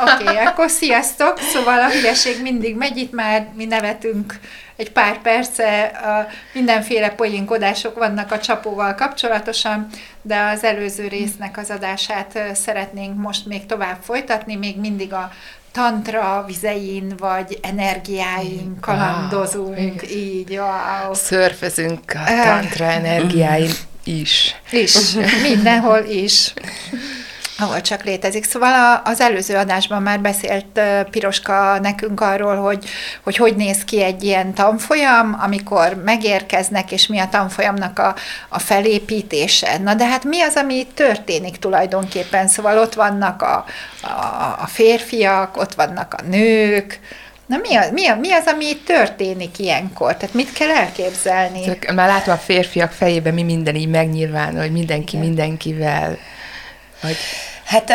Oké, okay, akkor sziasztok! Szóval a hülyeség mindig megy, itt már mi nevetünk egy pár perce, a mindenféle poénkodások vannak a csapóval kapcsolatosan, de az előző résznek az adását szeretnénk most még tovább folytatni, még mindig a tantra vizein, vagy energiáink kalandozunk, wow, így, wow. Szörfezünk a tantra energiáin is. Is, mindenhol is ahol csak létezik. Szóval az előző adásban már beszélt Piroska nekünk arról, hogy, hogy hogy néz ki egy ilyen tanfolyam, amikor megérkeznek, és mi a tanfolyamnak a, a felépítése. Na de hát mi az, ami történik tulajdonképpen? Szóval ott vannak a, a, a férfiak, ott vannak a nők, Na mi az, mi, az, mi az, ami történik ilyenkor? Tehát mit kell elképzelni? Csak már látom a férfiak fejében, mi minden így megnyilvánul, hogy mindenki mindenkivel. Vagy... Hát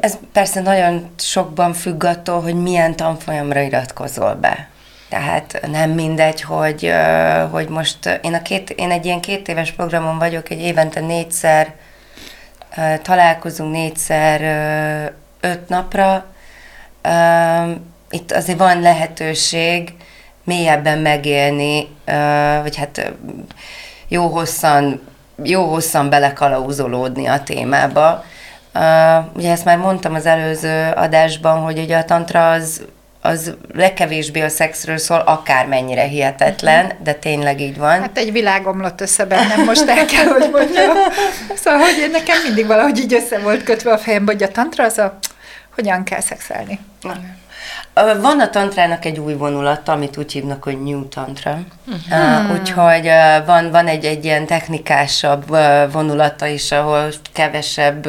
ez persze nagyon sokban függ attól, hogy milyen tanfolyamra iratkozol be. Tehát nem mindegy, hogy, hogy most én, a két, én egy ilyen két éves programon vagyok, egy évente négyszer találkozunk, négyszer öt napra. Itt azért van lehetőség mélyebben megélni, vagy hát jó hosszan, jó hosszan belekalauzolódni a témába Uh, ugye ezt már mondtam az előző adásban, hogy ugye a tantra az, az legkevésbé a szexről szól, akármennyire hihetetlen, uh-huh. de tényleg így van. Hát egy világ omlott össze bennem, most el kell, hogy mondjam. Szóval, hogy nekem mindig valahogy így össze volt kötve a fejem, hogy a tantra az a hogyan kell szexelni. Uh-huh. Van a tantrának egy új vonulata, amit úgy hívnak, hogy New Tantra. Uh-huh. Uh, úgyhogy uh, van, van egy, egy ilyen technikásabb uh, vonulata is, ahol kevesebb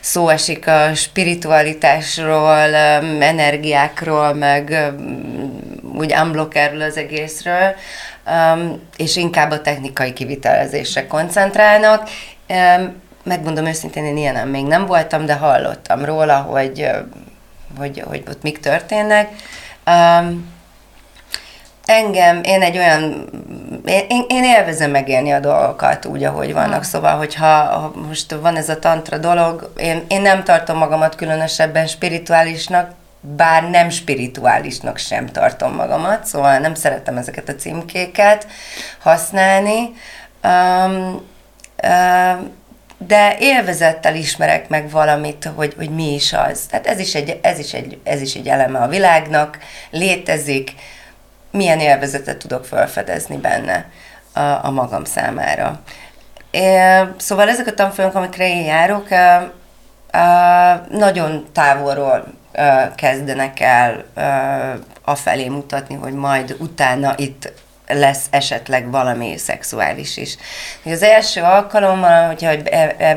szó esik a spiritualitásról, um, energiákról, meg um, úgy unblock erről az egészről, um, és inkább a technikai kivitelezésre koncentrálnak. Megmondom őszintén, én ilyenem még nem voltam, de hallottam róla, hogy hogy, hogy ott mik történnek. Um, engem, én egy olyan, én, én élvezem megélni a dolgokat úgy, ahogy vannak, szóval, hogyha ha most van ez a tantra dolog, én, én nem tartom magamat különösebben spirituálisnak, bár nem spirituálisnak sem tartom magamat, szóval nem szeretem ezeket a címkéket használni. Um, um, de élvezettel ismerek meg valamit, hogy, hogy mi is az. Tehát ez is, egy, ez, is egy, ez is egy eleme a világnak, létezik, milyen élvezetet tudok felfedezni benne a, a magam számára. É, szóval ezek a tanfolyamok, amikre én járok, a, a, nagyon távolról a, kezdenek el a, afelé mutatni, hogy majd utána itt lesz esetleg valami szexuális is. Az első alkalommal, hogyha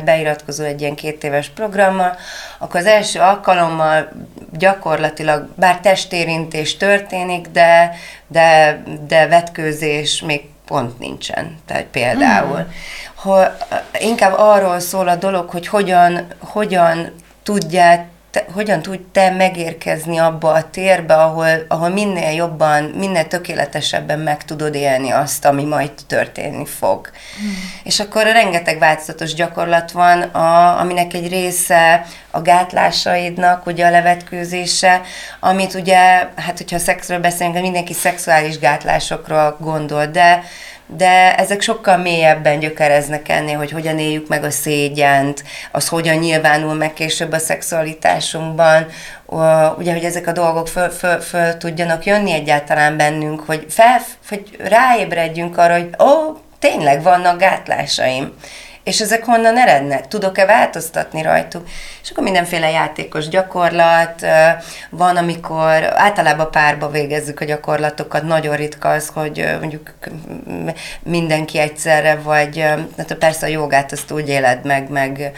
beiratkozol egy ilyen két éves programmal, akkor az első alkalommal gyakorlatilag, bár testérintés történik, de, de, de vetkőzés még pont nincsen. Tehát például. Hmm. Ha, inkább arról szól a dolog, hogy hogyan, hogyan tudják te, hogyan tudj te megérkezni abba a térbe, ahol, ahol minél jobban, minél tökéletesebben meg tudod élni azt, ami majd történni fog. Mm. És akkor rengeteg változatos gyakorlat van, a, aminek egy része a gátlásaidnak, ugye a levetkőzése, amit ugye, hát hogyha szexről beszélünk, mindenki szexuális gátlásokról gondol, de de ezek sokkal mélyebben gyökereznek ennél, hogy hogyan éljük meg a szégyent, az hogyan nyilvánul meg később a szexualitásunkban, ugye, hogy ezek a dolgok föl, föl, föl tudjanak jönni egyáltalán bennünk, hogy, fel, hogy ráébredjünk arra, hogy ó, tényleg vannak gátlásaim. És ezek honnan erednek? Tudok-e változtatni rajtuk? És akkor mindenféle játékos gyakorlat, van, amikor általában párba végezzük a gyakorlatokat, nagyon ritka az, hogy mondjuk mindenki egyszerre, vagy hát persze a jogát azt úgy éled meg, meg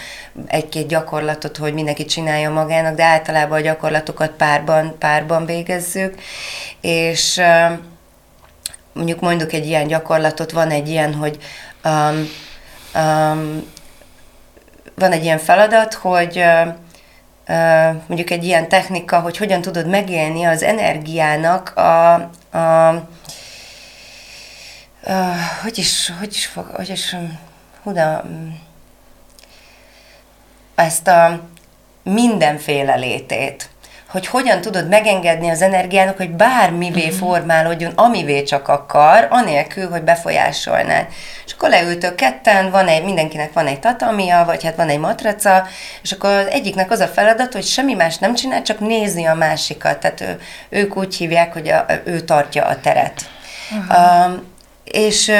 egy-két gyakorlatot, hogy mindenki csinálja magának, de általában a gyakorlatokat párban, párban végezzük, és mondjuk mondjuk egy ilyen gyakorlatot, van egy ilyen, hogy um, van egy ilyen feladat, hogy mondjuk egy ilyen technika, hogy hogyan tudod megélni az energiának a, a uh, hogy is, hogy is fog, hogy is, huda, ezt a mindenféle létét hogy hogyan tudod megengedni az energiának, hogy bármivé uh-huh. formálódjon, amivé csak akar, anélkül, hogy befolyásolná. És akkor leültök ketten, van egy, mindenkinek van egy tatamia, vagy hát van egy matraca, és akkor az egyiknek az a feladat, hogy semmi más nem csinál, csak nézni a másikat. Tehát ő, ők úgy hívják, hogy a, ő tartja a teret. Uh-huh. Um, és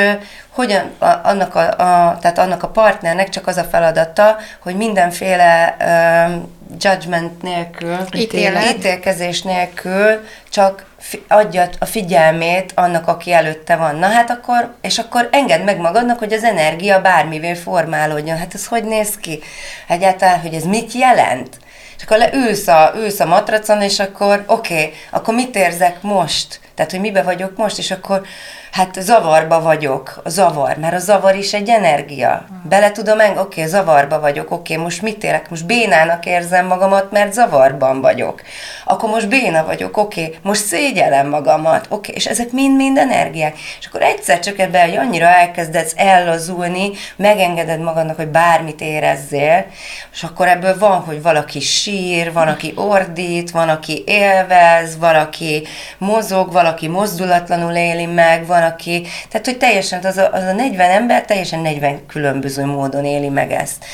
hogyan a, annak, a, a, tehát annak a partnernek csak az a feladata, hogy mindenféle uh, judgment nélkül, Ítélet. ítélkezés nélkül csak adja a figyelmét annak, aki előtte van. Na hát akkor, és akkor engedd meg magadnak, hogy az energia bármivé formálódjon. Hát ez hogy néz ki? Egyáltalán, hogy ez mit jelent? És akkor leülsz a, ülsz a matracon, és akkor oké, okay, akkor mit érzek most? Tehát, hogy mibe vagyok most, és akkor hát zavarba vagyok, a zavar, mert a zavar is egy energia. Bele tudom engedni, oké, okay, zavarba vagyok, oké, okay, most mit élek? Most bénának érzem magamat, mert zavarban vagyok. Akkor most béna vagyok, oké, okay, most szégyelem magamat, oké, okay, és ezek mind-mind energiák. És akkor egyszer csak ebben, hogy annyira elkezdesz ellazulni, megengeded magadnak, hogy bármit érezzél, és akkor ebből van, hogy valaki sír, van, aki ordít, van, aki élvez, valaki mozog, valaki mozdulatlanul éli meg, van, aki, tehát hogy teljesen az a, az a 40 ember teljesen 40 különböző módon éli meg ezt.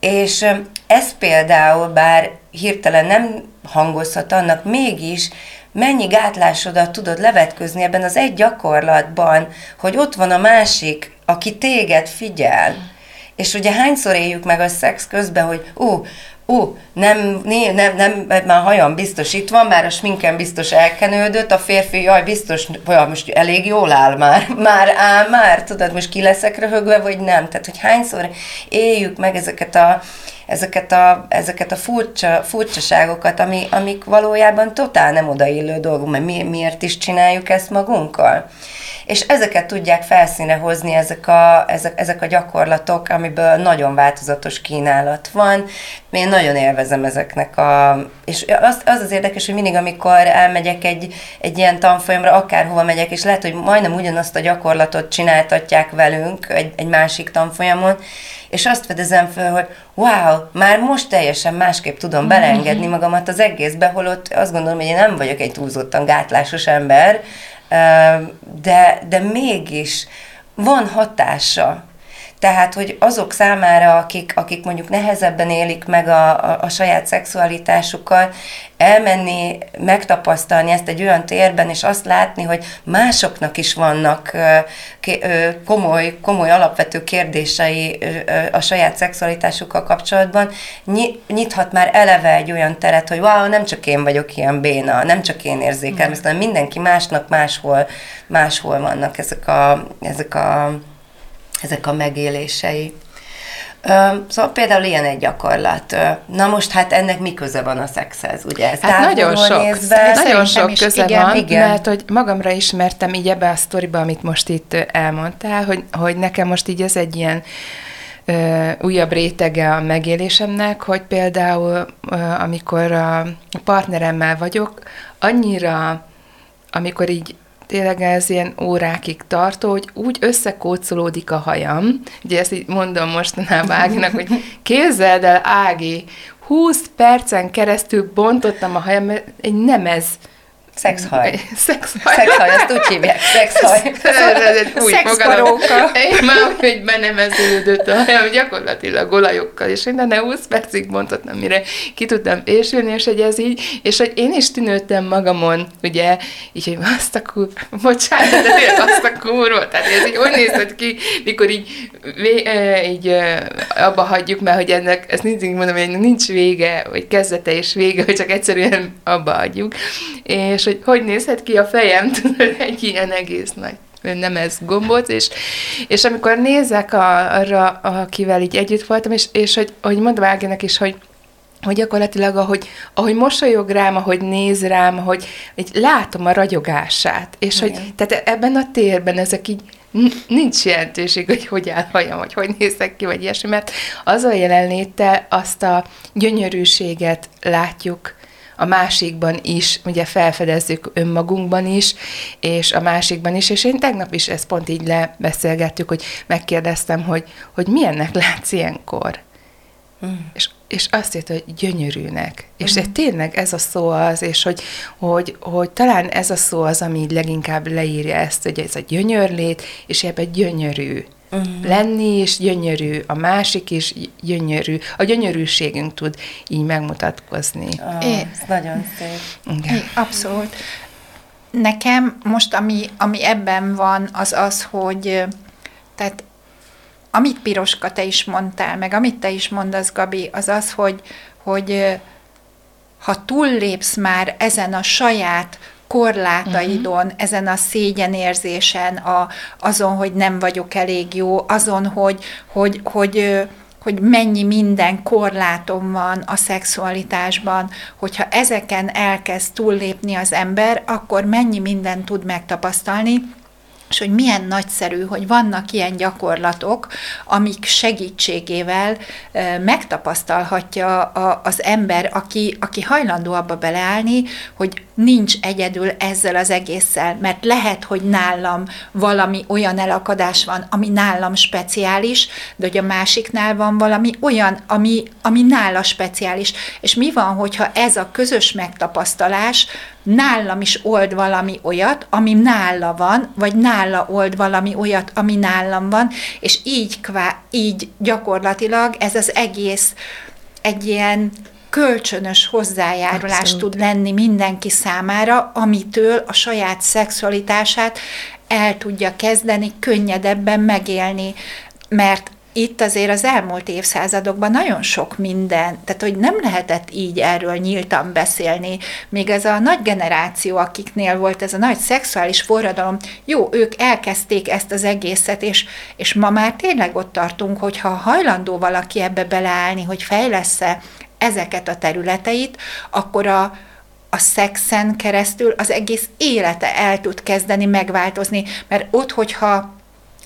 És ez például, bár hirtelen nem hangozhat annak, mégis mennyi gátlásodat tudod levetközni ebben az egy gyakorlatban, hogy ott van a másik, aki téged figyel. És ugye hányszor éljük meg a szex közben, hogy ó, ó, nem, nem, nem, nem, már hajam biztos itt van, már a sminkem biztos elkenődött, a férfi, jaj, biztos, olyan most elég jól áll már, már áll már, tudod, most ki leszek röhögve, vagy nem. Tehát, hogy hányszor éljük meg ezeket a, ezeket a, ezeket a furcsa, furcsaságokat, ami, amik valójában totál nem odaillő dolgok, mert mi, miért is csináljuk ezt magunkkal és ezeket tudják felszíne hozni ezek a, ezek, ezek a gyakorlatok, amiből nagyon változatos kínálat van. Én nagyon élvezem ezeknek a... És az, az az érdekes, hogy mindig, amikor elmegyek egy, egy ilyen tanfolyamra, akárhova megyek, és lehet, hogy majdnem ugyanazt a gyakorlatot csináltatják velünk egy, egy másik tanfolyamon, és azt fedezem fel, hogy wow, már most teljesen másképp tudom beleengedni magamat az egészbe, holott azt gondolom, hogy én nem vagyok egy túlzottan gátlásos ember, de, de mégis van hatása. Tehát, hogy azok számára, akik, akik mondjuk nehezebben élik meg a, a, a saját szexualitásukat, elmenni, megtapasztalni ezt egy olyan térben, és azt látni, hogy másoknak is vannak komoly, komoly alapvető kérdései a saját szexualitásukkal kapcsolatban, nyithat már eleve egy olyan teret, hogy wow, nem csak én vagyok ilyen béna, nem csak én érzékelem, hanem mindenki másnak máshol, máshol vannak ezek a, ezek a, ezek a megélései. Szóval például ilyen egy gyakorlat. Na most hát ennek mi köze van a szexhez, ugye? Ez hát nagyon sok, nézve, nagyon sok köze igen, van, igen. mert hogy magamra ismertem így ebbe a sztoriba, amit most itt elmondtál, hogy, hogy nekem most így ez egy ilyen ö, újabb rétege a megélésemnek, hogy például ö, amikor a partneremmel vagyok, annyira, amikor így tényleg ez ilyen órákig tartó, hogy úgy összekócolódik a hajam, ugye ezt így mondom mostanában Áginak, hogy képzeld el, Ági, 20 percen keresztül bontottam a hajam, mert egy nemez Szexhaj. Szexhaj. Szexhaj, azt úgy hívják, szexhaj. Ez egy új fogalom. Én már hogy benemeződött a hajam gyakorlatilag olajokkal, és én ne 20 percig mondhatnám, mire ki tudtam fésülni, és hogy ez így, és hogy én is tűnődtem magamon, ugye, így, hogy azt a kur, bocsánat, de tényleg azt a kurva, tehát ez így úgy nézett ki, mikor így, vé, így abba hagyjuk, mert hogy ennek, ezt nincs, mondom, hogy nincs vége, vagy kezdete és vége, hogy csak egyszerűen abba hagyjuk, és hogy hogy nézhet ki a fejem, tudod, egy ilyen egész nagy nem ez gombóc, és, és amikor nézek a, arra, akivel így együtt voltam, és, és hogy, hogy mondom Áginak is, hogy hogy gyakorlatilag, ahogy, ahogy mosolyog rám, ahogy néz rám, hogy hogy látom a ragyogását, és Igen. hogy tehát ebben a térben ezek így nincs jelentőség, hogy hogy áll hajam, vagy hogy nézek ki, vagy ilyesmi, mert az a jelenléte azt a gyönyörűséget látjuk a másikban is, ugye felfedezzük önmagunkban is, és a másikban is, és én tegnap is ezt pont így lebeszélgettük, hogy megkérdeztem, hogy, hogy milyennek látsz ilyenkor. Mm. És, és azt írta, hogy gyönyörűnek. Mm. És egy, tényleg ez a szó az, és hogy, hogy, hogy talán ez a szó az, ami így leginkább leírja ezt, hogy ez a gyönyörlét, és ebben gyönyörű. Uh-huh. Lenni is gyönyörű, a másik is gyönyörű. A gyönyörűségünk tud így megmutatkozni. Oh, é, ez nagyon szép. Igen. É, abszolút. Nekem most, ami, ami ebben van, az az, hogy tehát amit Piroska te is mondtál, meg amit te is mondasz, Gabi, az az, hogy, hogy ha túllépsz már ezen a saját korlátaidon, uh-huh. ezen a szégyenérzésen, a, azon, hogy nem vagyok elég jó, azon, hogy, hogy, hogy, hogy mennyi minden korlátom van a szexualitásban, hogyha ezeken elkezd túllépni az ember, akkor mennyi mindent tud megtapasztalni, és hogy milyen nagyszerű, hogy vannak ilyen gyakorlatok, amik segítségével megtapasztalhatja az ember, aki, aki hajlandó abba beleállni, hogy nincs egyedül ezzel az egésszel, mert lehet, hogy nálam valami olyan elakadás van, ami nálam speciális, de hogy a másiknál van valami olyan, ami, ami nála speciális. És mi van, hogyha ez a közös megtapasztalás nálam is old valami olyat, ami nála van, vagy nála old valami olyat, ami nálam van, és így, kvá, így gyakorlatilag ez az egész egy ilyen kölcsönös hozzájárulás Abszolút. tud lenni mindenki számára, amitől a saját szexualitását el tudja kezdeni könnyedebben megélni, mert itt azért az elmúlt évszázadokban nagyon sok minden, tehát hogy nem lehetett így erről nyíltan beszélni, még ez a nagy generáció, akiknél volt ez a nagy szexuális forradalom, jó, ők elkezdték ezt az egészet, és, és ma már tényleg ott tartunk, hogyha hajlandó valaki ebbe beleállni, hogy fejlesz-e ezeket a területeit, akkor a, a szexen keresztül az egész élete el tud kezdeni megváltozni, mert ott, hogyha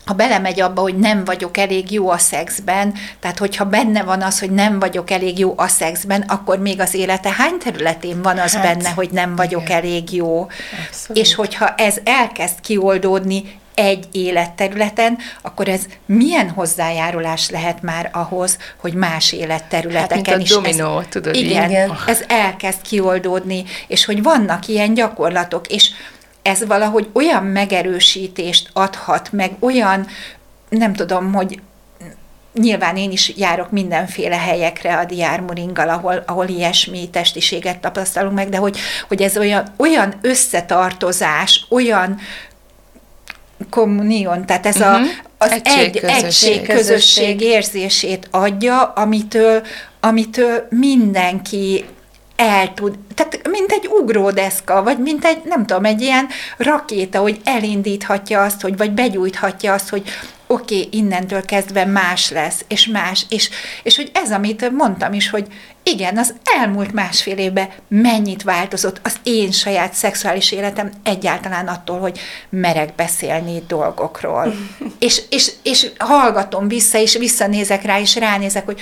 ha belemegy abba, hogy nem vagyok elég jó a szexben, tehát hogyha benne van az, hogy nem vagyok elég jó a szexben, akkor még az élete hány területén van az hát, benne, hogy nem vagyok igen. elég jó. Abszolút. És hogyha ez elkezd kioldódni egy életterületen, akkor ez milyen hozzájárulás lehet már ahhoz, hogy más életterületeken hát, mint a is dominó, ez, tudod, igen, igen, ez elkezd kioldódni, és hogy vannak ilyen gyakorlatok, és ez valahogy olyan megerősítést adhat, meg olyan, nem tudom, hogy nyilván én is járok mindenféle helyekre a diármuringgal, ahol, ahol ilyesmi testiséget tapasztalunk meg, de hogy, hogy ez olyan, olyan összetartozás, olyan kommunion, tehát ez uh-huh. a, mhm. az egység, egy, közösség. egység közösség érzését adja, amitől, amitől mindenki el tud, tehát mint egy ugródeszka, vagy mint egy, nem tudom, egy ilyen rakéta, hogy elindíthatja azt, hogy, vagy begyújthatja azt, hogy oké, okay, innentől kezdve más lesz, és más, és, és hogy ez, amit mondtam is, hogy igen, az elmúlt másfél évben mennyit változott az én saját szexuális életem egyáltalán attól, hogy merek beszélni dolgokról. és, és, és hallgatom vissza, és visszanézek rá, és ránézek, hogy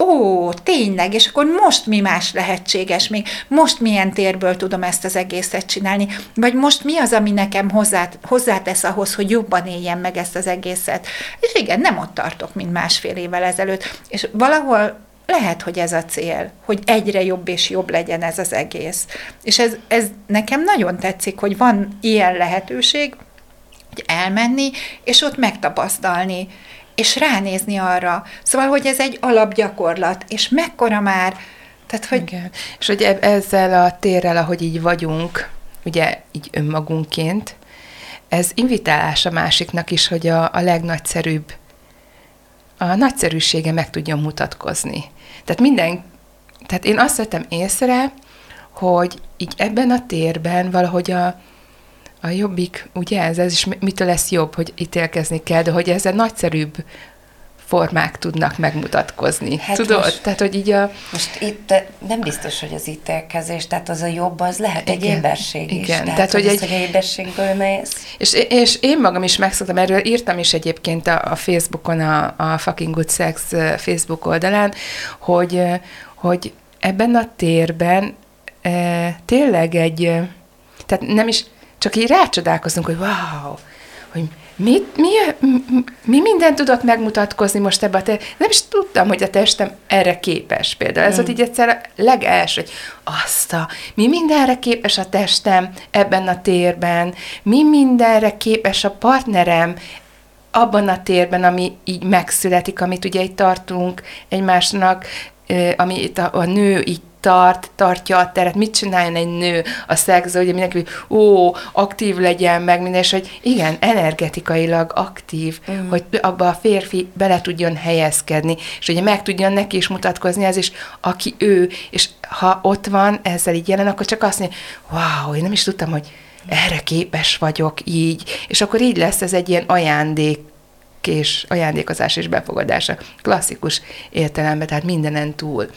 ó, tényleg, és akkor most mi más lehetséges még, most milyen térből tudom ezt az egészet csinálni, vagy most mi az, ami nekem hozzá, hozzátesz ahhoz, hogy jobban éljem meg ezt az egészet. És igen, nem ott tartok, mint másfél évvel ezelőtt, és valahol lehet, hogy ez a cél, hogy egyre jobb és jobb legyen ez az egész. És ez, ez nekem nagyon tetszik, hogy van ilyen lehetőség, hogy elmenni, és ott megtapasztalni, és ránézni arra. Szóval, hogy ez egy alapgyakorlat, és mekkora már, tehát, hogy... Igen. És hogy ezzel a térrel, ahogy így vagyunk, ugye így önmagunként, ez invitálás a másiknak is, hogy a, a legnagyszerűbb, a nagyszerűsége meg tudjon mutatkozni. Tehát minden, tehát én azt vettem észre, hogy így ebben a térben valahogy a, a jobbik, ugye ez, ez is mitől lesz jobb, hogy ítélkezni kell, de hogy ezzel nagyszerűbb formák tudnak megmutatkozni. Hát Tudod? Most, tehát, hogy így a... Most itt nem biztos, hogy az ítélkezés, tehát az a jobb, az lehet igen, egy éberség is. Igen, tehát, tehát hogy, hogy, egy... hogy éberségből mész. És, és én magam is megszoktam, erről írtam is egyébként a, a Facebookon, a, a Fucking Good Sex Facebook oldalán, hogy, hogy ebben a térben e, tényleg egy, tehát nem is, csak így rácsodálkozunk, hogy wow, hogy mit, mi, mi minden tudott megmutatkozni most ebbe a te... Nem is tudtam, hogy a testem erre képes például. Ez mm. volt így egyszer legelső, hogy azt a, mi mindenre képes a testem ebben a térben, mi mindenre képes a partnerem abban a térben, ami így megszületik, amit ugye itt tartunk egymásnak, ami itt a, a nő így tart, tartja a teret, mit csináljon egy nő a szexze, hogy mindenki, ó, aktív legyen meg minden, és hogy igen, energetikailag aktív, mm. hogy abba a férfi bele tudjon helyezkedni, és ugye meg tudjon neki is mutatkozni ez is, aki ő, és ha ott van ezzel így jelen, akkor csak azt mondja, wow, én nem is tudtam, hogy erre képes vagyok így, és akkor így lesz ez egy ilyen ajándék és ajándékozás és befogadása. Klasszikus értelemben, tehát mindenen túl.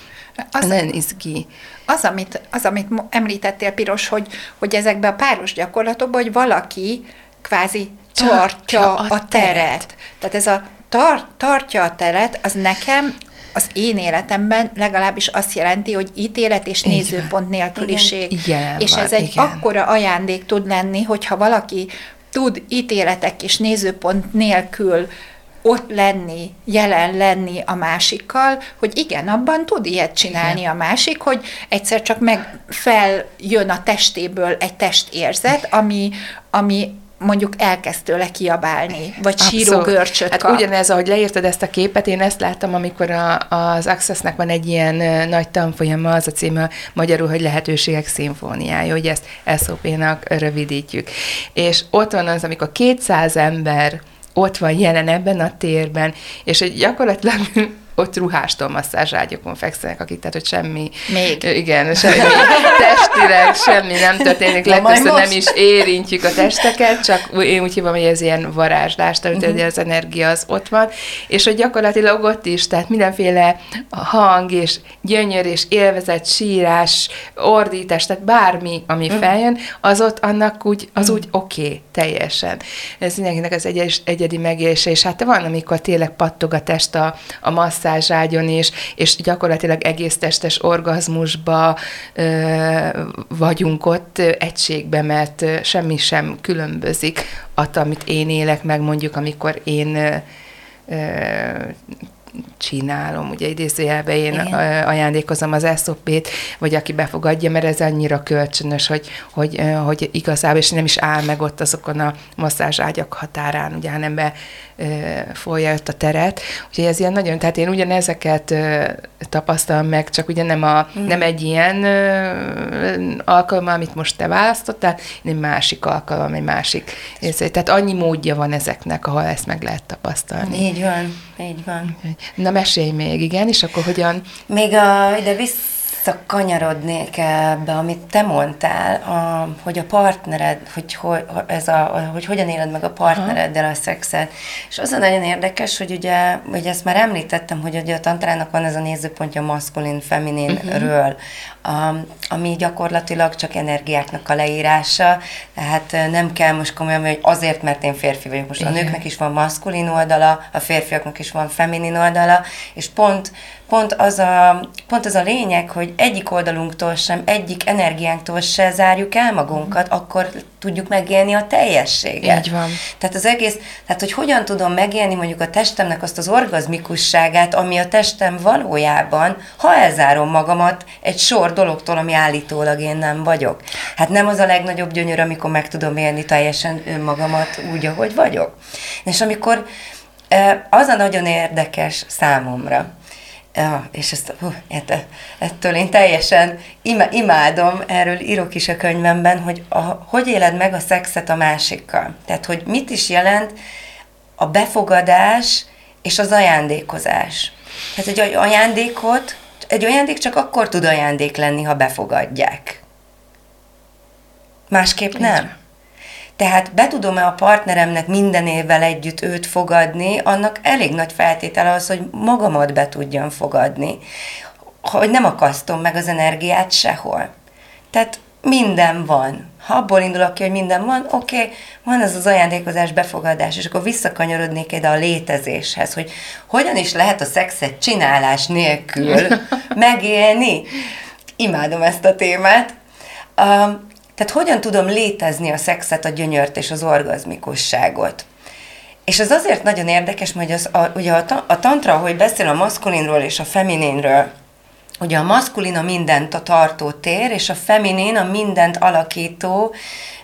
Az, nagyon izgi. Az amit, az, amit említettél, Piros, hogy, hogy ezekben a páros gyakorlatokban, hogy valaki kvázi tartja, tartja a, a teret. teret. Tehát ez a tar, tartja a teret, az nekem az én életemben legalábbis azt jelenti, hogy ítélet és Igen. nézőpont nélküliség. Igen. és ez egy Igen. akkora ajándék tud lenni, hogyha valaki tud ítéletek és nézőpont nélkül ott lenni, jelen lenni a másikkal, hogy igen, abban tud ilyet csinálni igen. a másik, hogy egyszer csak meg feljön a testéből egy testérzet, ami, ami mondjuk elkezd tőle kiabálni, vagy síró görcsöt hát kap. ugyanez, ahogy leírtad ezt a képet, én ezt láttam, amikor a, az Accessnek van egy ilyen nagy tanfolyama, az a címe magyarul, hogy lehetőségek szimfóniája, hogy ezt SOP-nak rövidítjük. És ott van az, amikor 200 ember ott van jelen ebben a térben, és hogy gyakorlatilag ott ruhástól masszázságyokon fekszenek, akik, tehát hogy semmi... Még. Igen, semmi testileg semmi nem történik, legtöbbször nem is érintjük a testeket, csak én úgy hívom, hogy ez ilyen varázslás, tehát uh-huh. az energia az ott van, és hogy gyakorlatilag ott is, tehát mindenféle hang és gyönyör és élvezet, sírás, ordítás, tehát bármi, ami uh-huh. feljön, az ott annak úgy, az uh-huh. úgy oké, okay, teljesen. Ez mindenkinek az egy, egyedi megélése, és hát van, amikor tényleg pattog a test a, a massz masszázságyon is, és gyakorlatilag egész testes orgazmusba ö, vagyunk ott egységbe, mert semmi sem különbözik attól, amit én élek meg, mondjuk amikor én ö, csinálom, ugye idézőjelben én Igen. ajándékozom az SOP-t, vagy aki befogadja, mert ez annyira kölcsönös, hogy, hogy, hogy igazából, és nem is áll meg ott azokon a masszázságyak határán, ugye, hanem be folyja ott a teret. Úgyhogy ez ilyen nagyon, tehát én ugyanezeket tapasztalom meg, csak ugye nem, a, mm. nem egy ilyen alkalom, amit most te választottál, hanem másik alkalom, egy másik. Tehát annyi módja van ezeknek, ahol ezt meg lehet tapasztalni. Így van, így van. Na mesélj még, igen, és akkor hogyan... Még a, ide vissza visszakanyarodnék ebbe, amit te mondtál, a, hogy a partnered, hogy, hogy, ez a, hogy hogyan éled meg a partnereddel a szexet. És az a nagyon érdekes, hogy ugye, hogy ezt már említettem, hogy ugye a tantrának van ez a nézőpontja maszkulin, femininről, uh-huh. a, ami gyakorlatilag csak energiáknak a leírása, tehát nem kell most komolyan, hogy azért, mert én férfi vagyok. Most Igen. a nőknek is van maszkulin oldala, a férfiaknak is van feminin oldala, és pont pont az a, pont az a lényeg, hogy egyik oldalunktól sem, egyik energiánktól se zárjuk el magunkat, akkor tudjuk megélni a teljességet. Így van. Tehát az egész, tehát hogy hogyan tudom megélni mondjuk a testemnek azt az orgazmikusságát, ami a testem valójában, ha elzárom magamat egy sor dologtól, ami állítólag én nem vagyok. Hát nem az a legnagyobb gyönyör, amikor meg tudom élni teljesen önmagamat úgy, ahogy vagyok. És amikor az a nagyon érdekes számomra, Ja, és ezt, hú, ettől én teljesen imádom, erről írok is a könyvemben, hogy a, hogy éled meg a szexet a másikkal. Tehát, hogy mit is jelent a befogadás és az ajándékozás. Tehát egy ajándékot, egy ajándék csak akkor tud ajándék lenni, ha befogadják. Másképp nem. Tehát be tudom-e a partneremnek minden évvel együtt őt fogadni, annak elég nagy feltétele az, hogy magamat be tudjam fogadni, hogy nem akasztom meg az energiát sehol. Tehát minden van. Ha abból indulok ki, hogy minden van, oké, okay, van ez az ajándékozás, befogadás, és akkor visszakanyarodnék ide a létezéshez, hogy hogyan is lehet a szexet csinálás nélkül megélni. Imádom ezt a témát. Um, tehát hogyan tudom létezni a szexet, a gyönyört és az orgazmikusságot? És ez azért nagyon érdekes, hogy az, a, ugye a, a tantra, hogy beszél a maszkulinról és a femininről, Ugye a maszkulin a mindent a tartó tér, és a feminin a mindent alakító,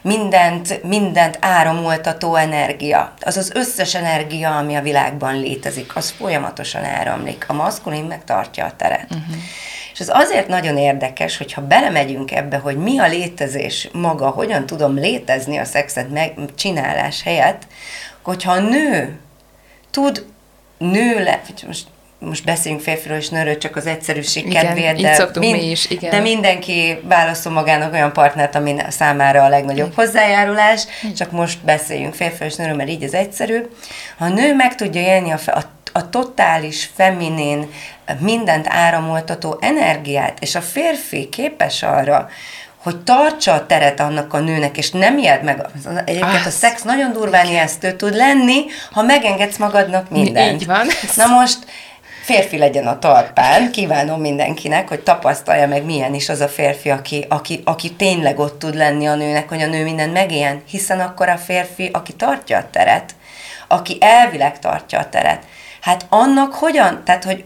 mindent, mindent áramoltató energia. Az az összes energia, ami a világban létezik, az folyamatosan áramlik. A maszkulin megtartja a teret. Uh-huh. És ez azért nagyon érdekes, hogyha belemegyünk ebbe, hogy mi a létezés maga, hogyan tudom létezni a szexet meg, csinálás helyett, hogyha a nő tud nő le, most most beszéljünk férfiról és nőről csak az egyszerűség igen, kedvéért, de, mind, mi is, igen. de mindenki válaszol magának olyan partnert, ami számára a legnagyobb igen. hozzájárulás, csak most beszéljünk férfiról és nőről, mert így az egyszerű. Ha a nő meg tudja élni a, a, a totális feminin, mindent áramoltató energiát, és a férfi képes arra, hogy tartsa a teret annak a nőnek, és nem ijed meg. Egyébként a szex nagyon durván ijesztő tud lenni, ha megengedsz magadnak mindent. Így van. Na most férfi legyen a talpán, kívánom mindenkinek, hogy tapasztalja meg, milyen is az a férfi, aki, aki, aki tényleg ott tud lenni a nőnek, hogy a nő mindent megéljen, hiszen akkor a férfi, aki tartja a teret, aki elvileg tartja a teret, hát annak hogyan, tehát hogy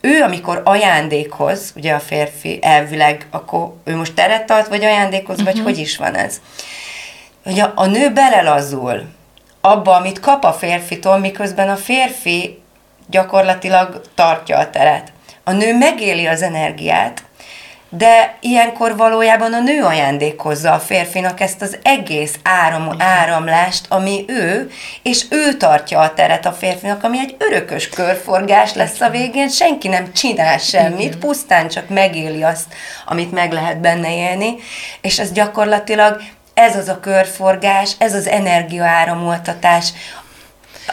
ő, amikor ajándékhoz, ugye a férfi elvileg, akkor ő most teret tart, vagy ajándékoz, uh-huh. vagy mhm. hogy is van ez? Hogy a, a nő belelazul abba, amit kap a férfitól, miközben a férfi gyakorlatilag tartja a teret. A nő megéli az energiát, de ilyenkor valójában a nő ajándékozza a férfinak ezt az egész áram, áramlást, ami ő, és ő tartja a teret a férfinak, ami egy örökös körforgás lesz a végén, senki nem csinál semmit, pusztán csak megéli azt, amit meg lehet benne élni, és ez gyakorlatilag ez az a körforgás, ez az energiaáramoltatás,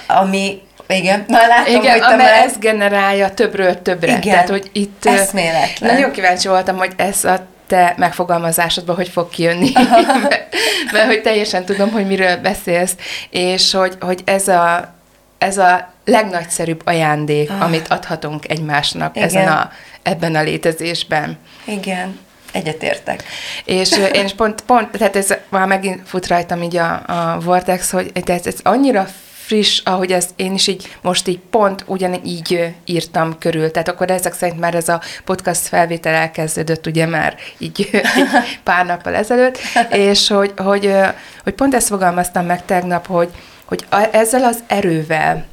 ami igen, már látom, Igen, hogy te már... ez generálja többről többre. Igen, Tehát, hogy itt eszméletlen. Nagyon kíváncsi voltam, hogy ez a te megfogalmazásodban hogy fog kijönni, mert, mert hogy teljesen tudom, hogy miről beszélsz, és hogy, hogy ez a, ez a legnagyszerűbb ajándék, ah. amit adhatunk egymásnak Igen. ezen a, ebben a létezésben. Igen. Egyetértek. És én is pont, pont, tehát ez már megint fut rajtam így a, a Vortex, hogy ez, ez annyira friss, ahogy ezt én is így most így pont ugyanígy írtam körül. Tehát akkor ezek szerint már ez a podcast felvétel elkezdődött ugye már így egy pár nappal ezelőtt, és hogy, hogy, hogy pont ezt fogalmaztam meg tegnap, hogy, hogy ezzel az erővel,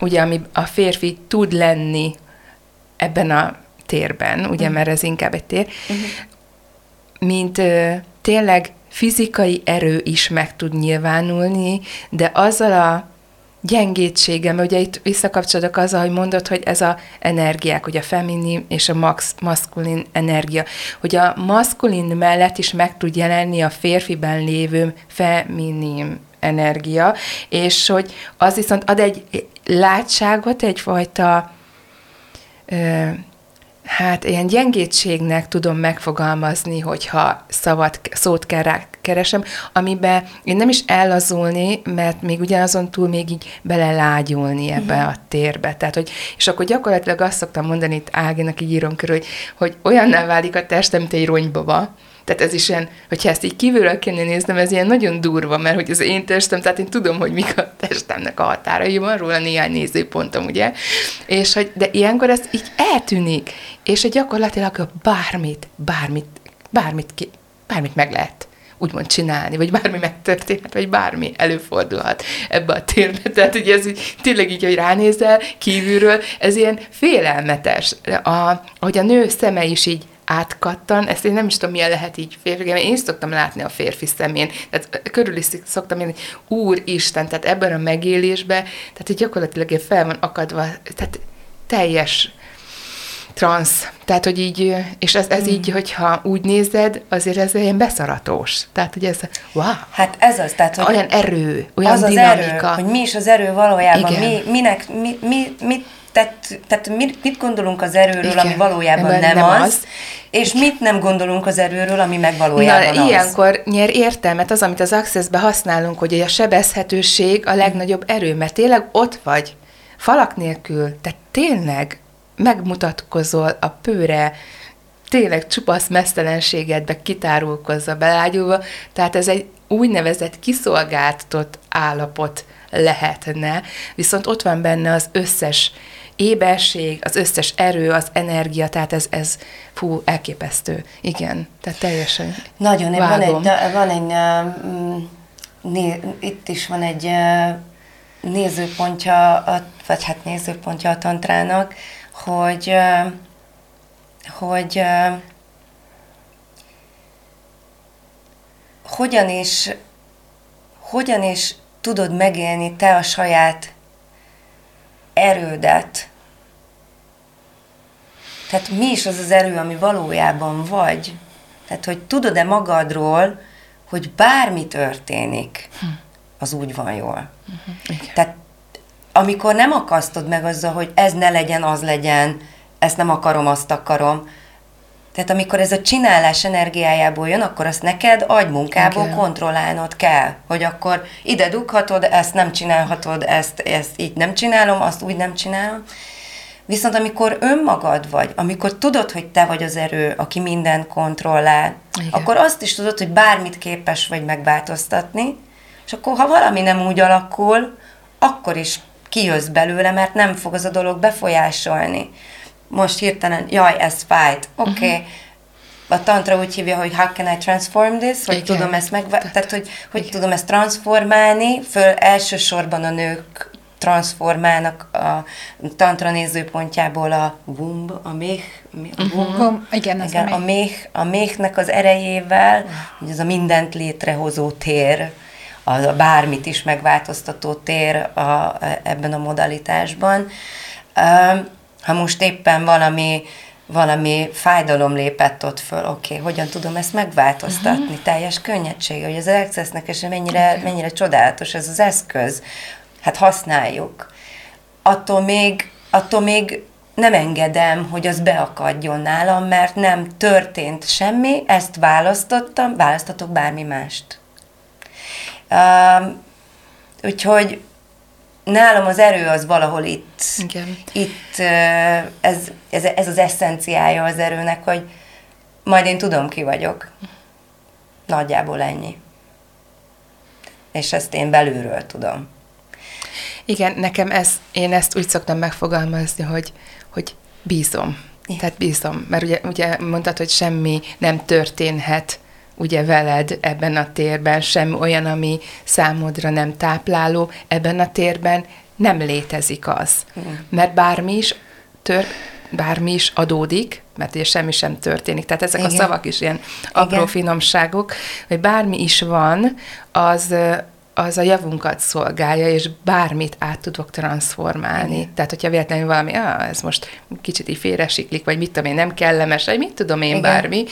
ugye, ami a férfi tud lenni ebben a térben, ugye, uh-huh. mert ez inkább egy tér, uh-huh. mint uh, tényleg fizikai erő is meg tud nyilvánulni, de azzal a gyengétségem, ugye itt visszakapcsolok azzal, hogy mondod, hogy ez a energiák, hogy a feminin és a max, maszkulin energia, hogy a maszkulin mellett is meg tud jelenni a férfiben lévő feminin energia, és hogy az viszont ad egy látságot, egyfajta ö, hát ilyen gyengétségnek tudom megfogalmazni, hogyha szavat, szót kell rá keresem, amiben én nem is ellazulni, mert még ugyanazon túl még így belelágyulni ebbe uh-huh. a térbe. Tehát, hogy, és akkor gyakorlatilag azt szoktam mondani itt Áginak, így írom körül, hogy, hogy olyanná válik a testem, mint egy ronybaba, tehát ez is ilyen, hogyha ezt így kívülről kéne néznem, ez ilyen nagyon durva, mert hogy az én testem, tehát én tudom, hogy mik a testemnek a határai, van róla néhány nézőpontom, ugye? És hogy, de ilyenkor ez így eltűnik, és hogy gyakorlatilag bármit, bármit, bármit, ki, bármit meg lehet úgymond csinálni, vagy bármi megtörténhet, vagy bármi előfordulhat ebbe a térbe. Tehát ugye ez így, tényleg így, hogy ránézel kívülről, ez ilyen félelmetes. A, ahogy a nő szeme is így átkattan, ezt én nem is tudom, milyen lehet így férfi, mert én is szoktam látni a férfi szemén, tehát körül is szoktam érni, Úr Isten, tehát ebben a megélésben, tehát így gyakorlatilag fel van akadva, tehát teljes transz. Tehát, hogy így, és ez, ez mm. így, hogyha úgy nézed, azért ez ilyen beszaratós. Tehát, hogy ez, wow. Hát ez az, tehát, hogy olyan erő, olyan az dinamika. Az erő, hogy mi is az erő valójában, Igen. mi, minek, mi, mi, mit tehát, tehát mit, mit gondolunk az erőről, Igen, ami valójában nem, nem az, az, és Igen. mit nem gondolunk az erőről, ami meg valójában Na, az. Ilyenkor nyer értelmet az, amit az access használunk, hogy a sebezhetőség a legnagyobb erő, mert tényleg ott vagy, falak nélkül, tehát tényleg megmutatkozol a pőre, tényleg csupasz mesztelenségedbe kitárulkozza belágyulva, tehát ez egy úgynevezett kiszolgáltatott állapot lehetne, viszont ott van benne az összes éberség, az összes erő, az energia, tehát ez, ez fú, elképesztő. Igen, tehát teljesen Nagyon, vágom. van egy, van egy né, itt is van egy nézőpontja, vagy hát nézőpontja a tantrának, hogy hogy hogyan is hogyan is tudod megélni te a saját erődet. Tehát mi is az az erő, ami valójában vagy? Tehát, hogy tudod-e magadról, hogy bármi történik, hm. az úgy van jól. Uh-huh. Tehát amikor nem akasztod meg azzal, hogy ez ne legyen, az legyen, ezt nem akarom, azt akarom, tehát amikor ez a csinálás energiájából jön, akkor azt neked agymunkából okay. kontrollálnod kell, hogy akkor ide dughatod, ezt nem csinálhatod, ezt, ezt így nem csinálom, azt úgy nem csinálom. Viszont amikor önmagad vagy, amikor tudod, hogy te vagy az erő, aki mindent kontrollál, Igen. akkor azt is tudod, hogy bármit képes vagy megváltoztatni, és akkor ha valami nem úgy alakul, akkor is kijössz belőle, mert nem fog az a dolog befolyásolni most hirtelen, jaj, ez fájt, oké, okay. uh-huh. A tantra úgy hívja, hogy how can I transform this, hogy Igen. tudom ezt meg, tehát hogy, hogy tudom ezt transformálni, föl elsősorban a nők transformálnak a tantra nézőpontjából a womb, a méh, a mhm. womb, uh-huh. igen, igen a, méh, a méhnek az erejével, hogy ez a mindent létrehozó tér, a, a bármit is megváltoztató tér a, ebben a modalitásban. Ha most éppen valami, valami fájdalom lépett ott föl, oké, okay, hogyan tudom ezt megváltoztatni, uh-huh. teljes könnyedsége, hogy az accessnek és mennyire, okay. mennyire csodálatos ez az eszköz, hát használjuk. Attól még, attól még nem engedem, hogy az beakadjon nálam, mert nem történt semmi, ezt választottam, választatok bármi mást. Úgyhogy nálam az erő az valahol itt, Igen. itt ez, ez, ez az eszenciája az erőnek, hogy majd én tudom, ki vagyok. Nagyjából ennyi. És ezt én belülről tudom. Igen, nekem ez, én ezt úgy szoktam megfogalmazni, hogy, hogy bízom. Igen. Tehát bízom, mert ugye, ugye mondtad, hogy semmi nem történhet ugye veled ebben a térben, sem olyan, ami számodra nem tápláló, ebben a térben nem létezik az. Mert bármi is tör, bármi is adódik, mert ugye semmi sem történik. Tehát ezek Igen. a szavak is ilyen apró Igen. finomságok, hogy bármi is van, az az a javunkat szolgálja, és bármit át tudok transformálni. Igen. Tehát, hogyha véletlenül valami, ah, ez most kicsit így félresiklik, vagy mit tudom én, nem kellemes, vagy mit tudom én, Igen. bármi,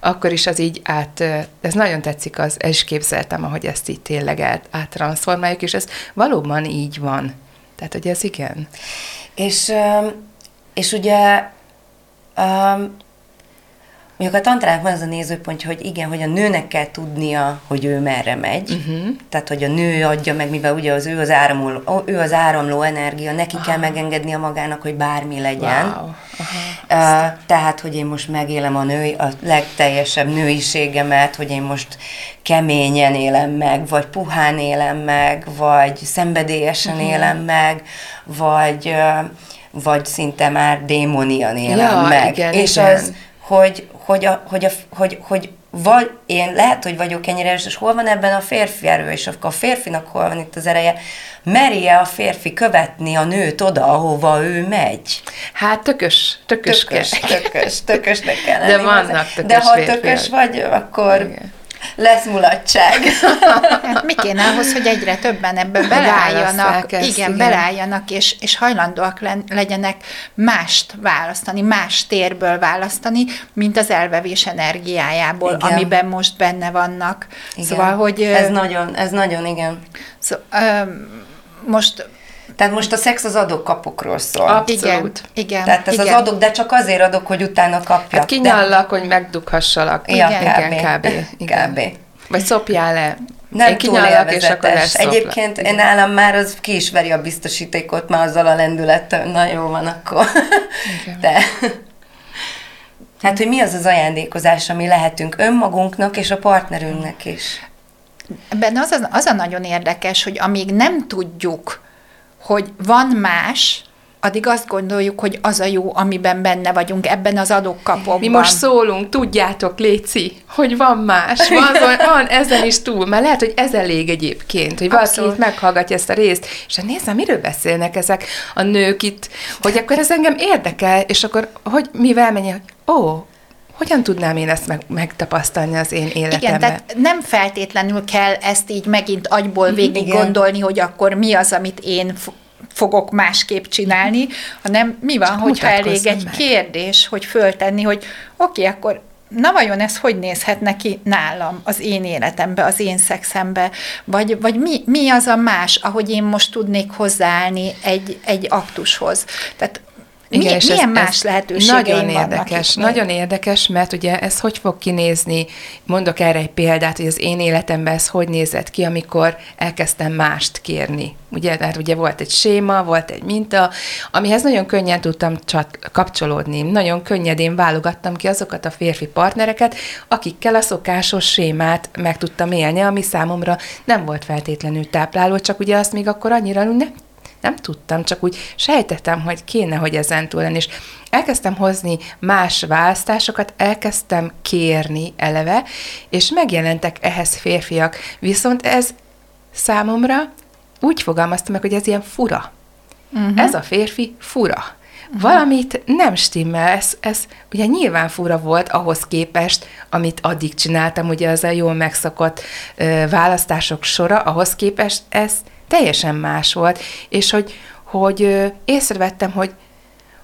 akkor is az így át, ez nagyon tetszik, az, ez is képzeltem, ahogy ezt így tényleg át, áttransformáljuk, és ez valóban így van. Tehát, hogy ez igen. És, és ugye, mondjuk a tantrának van az a nézőpontja, hogy igen, hogy a nőnek kell tudnia, hogy ő merre megy. Uh-huh. Tehát, hogy a nő adja meg, mivel ugye az ő az áramló, ő az áramló energia, neki Aha. kell a magának, hogy bármi legyen. Wow. Aha. Uh, tehát, hogy én most megélem a nő, a legteljesebb nőiségemet, hogy én most keményen élem meg, vagy puhán élem meg, vagy szenvedélyesen uh-huh. élem meg, vagy uh, vagy szinte már démonian élem ja, meg. Igen, és igen. az, hogy, hogy, a, hogy, a, hogy, hogy vagy én lehet, hogy vagyok ennyire erős, és hol van ebben a férfi erő, és akkor a férfinak hol van itt az ereje, merje a férfi követni a nőt oda, ahova ő megy? Hát tökös, tökös, tökös, tökös, tökösnek kell. De vannak tökös De ha tökös vagy, akkor... Igen lesz mulatság. Mi kéne ahhoz, hogy egyre többen ebben beleálljanak, ezt, igen, igen, beleálljanak, és, és hajlandóak legyenek mást választani, más térből választani, mint az elvevés energiájából, igen. amiben most benne vannak. Igen. Szóval, hogy... Ez nagyon, ez nagyon, igen. Szó, ö, most tehát most a szex az adok-kapokról szól. Abszolút. Igen, igen. Tehát ez igen. az adok, de csak azért adok, hogy utána kapjak. Hát kinyallak, de... hogy megdughassalak. Ja, igen, igen, kb. Igen. kb. Vagy szopjál le. Nem én túl és akkor Egyébként én nálam már az ki is veri a biztosítékot, már azzal a lendülettel, na jó van akkor. Igen. De... Hát, hogy mi az az ajándékozás, ami lehetünk önmagunknak és a partnerünknek is. Ebben az a, az a nagyon érdekes, hogy amíg nem tudjuk, hogy van más, addig azt gondoljuk, hogy az a jó, amiben benne vagyunk, ebben az adókapokban. Mi most szólunk, tudjátok, Léci, hogy van más, van, van ezen is túl, mert lehet, hogy ez elég egyébként, hogy valaki itt meghallgatja ezt a részt, és hát nézze, miről beszélnek ezek a nők itt, hogy akkor ez engem érdekel, és akkor hogy mivel menj, hogy ó, hogyan tudnám én ezt meg, megtapasztalni az én életemben? Igen, tehát nem feltétlenül kell ezt így megint agyból mhm, végig Igen. gondolni, hogy akkor mi az, amit én fogok másképp csinálni, hanem mi van, Csak hogyha elég egy meg. kérdés, hogy föltenni, hogy oké, okay, akkor na vajon ez hogy nézhet neki nálam, az én életembe, az én szexembe, vagy, vagy mi, mi az a más, ahogy én most tudnék hozzáállni egy, egy aktushoz. Tehát igen, Mi, és milyen ez, más lehetőségeim Nagyon érdekes, nagyon érdekes, mert ugye ez hogy fog kinézni, mondok erre egy példát, hogy az én életemben ez hogy nézett ki, amikor elkezdtem mást kérni. Ugye, tehát ugye volt egy séma, volt egy minta, amihez nagyon könnyen tudtam csat, kapcsolódni. Nagyon könnyedén válogattam ki azokat a férfi partnereket, akikkel a szokásos sémát meg tudtam élni, ami számomra nem volt feltétlenül tápláló, csak ugye azt még akkor annyira nem nem tudtam, csak úgy sejtettem, hogy kéne, hogy ezen túl lenni. És elkezdtem hozni más választásokat, elkezdtem kérni eleve, és megjelentek ehhez férfiak. Viszont ez számomra úgy fogalmaztam meg, hogy ez ilyen fura. Uh-huh. Ez a férfi fura. Uh-huh. Valamit nem stimmel, ez, ez ugye nyilván fura volt ahhoz képest, amit addig csináltam, ugye az a jól megszokott ö, választások sora, ahhoz képest ez teljesen más volt, és hogy, hogy észrevettem, hogy,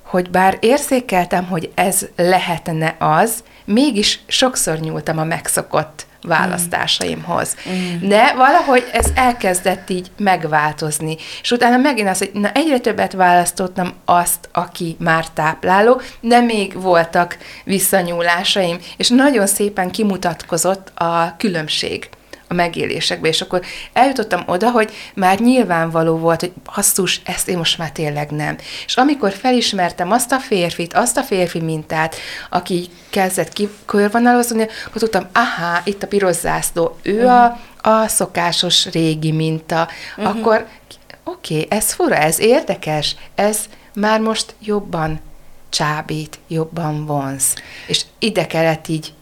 hogy bár érzékeltem, hogy ez lehetne az, mégis sokszor nyúltam a megszokott választásaimhoz. Mm. De valahogy ez elkezdett így megváltozni. És utána megint az, hogy na, egyre többet választottam azt, aki már tápláló, de még voltak visszanyúlásaim, és nagyon szépen kimutatkozott a különbség a megélésekbe, és akkor eljutottam oda, hogy már nyilvánvaló volt, hogy basszus, ezt én most már tényleg nem. És amikor felismertem azt a férfit, azt a férfi mintát, aki kezdett kikörvonalozni, akkor tudtam, aha, itt a piros zászló, ő uh-huh. a, a szokásos régi minta, uh-huh. akkor oké, okay, ez fura, ez érdekes, ez már most jobban csábít, jobban vonz. És ide kellett így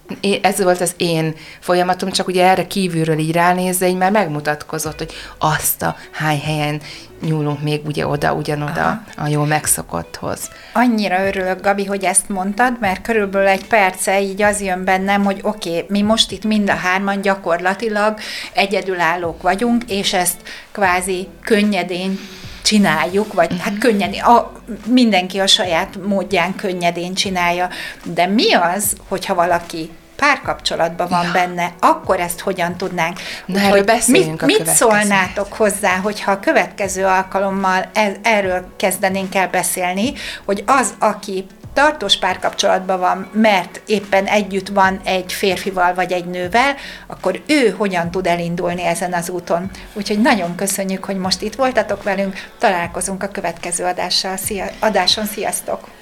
ez volt az én folyamatom, csak ugye erre kívülről így ránézve, így már megmutatkozott, hogy azt a hány helyen nyúlunk még ugye oda, ugyanoda Aha. a jó megszokotthoz. Annyira örülök, Gabi, hogy ezt mondtad, mert körülbelül egy perce így az jön bennem, hogy oké, okay, mi most itt mind a hárman gyakorlatilag egyedülállók vagyunk, és ezt kvázi könnyedén csináljuk, vagy uh-huh. hát könnyedén, a, mindenki a saját módján könnyedén csinálja, de mi az, hogyha valaki párkapcsolatban van ja. benne, akkor ezt hogyan tudnánk? Na, hogy mit, mit szólnátok hozzá, hogyha a következő alkalommal ez, erről kezdenénk el beszélni, hogy az, aki tartós párkapcsolatban van, mert éppen együtt van egy férfival vagy egy nővel, akkor ő hogyan tud elindulni ezen az úton. Úgyhogy nagyon köszönjük, hogy most itt voltatok velünk, találkozunk a következő adással. Szia, adáson, sziasztok!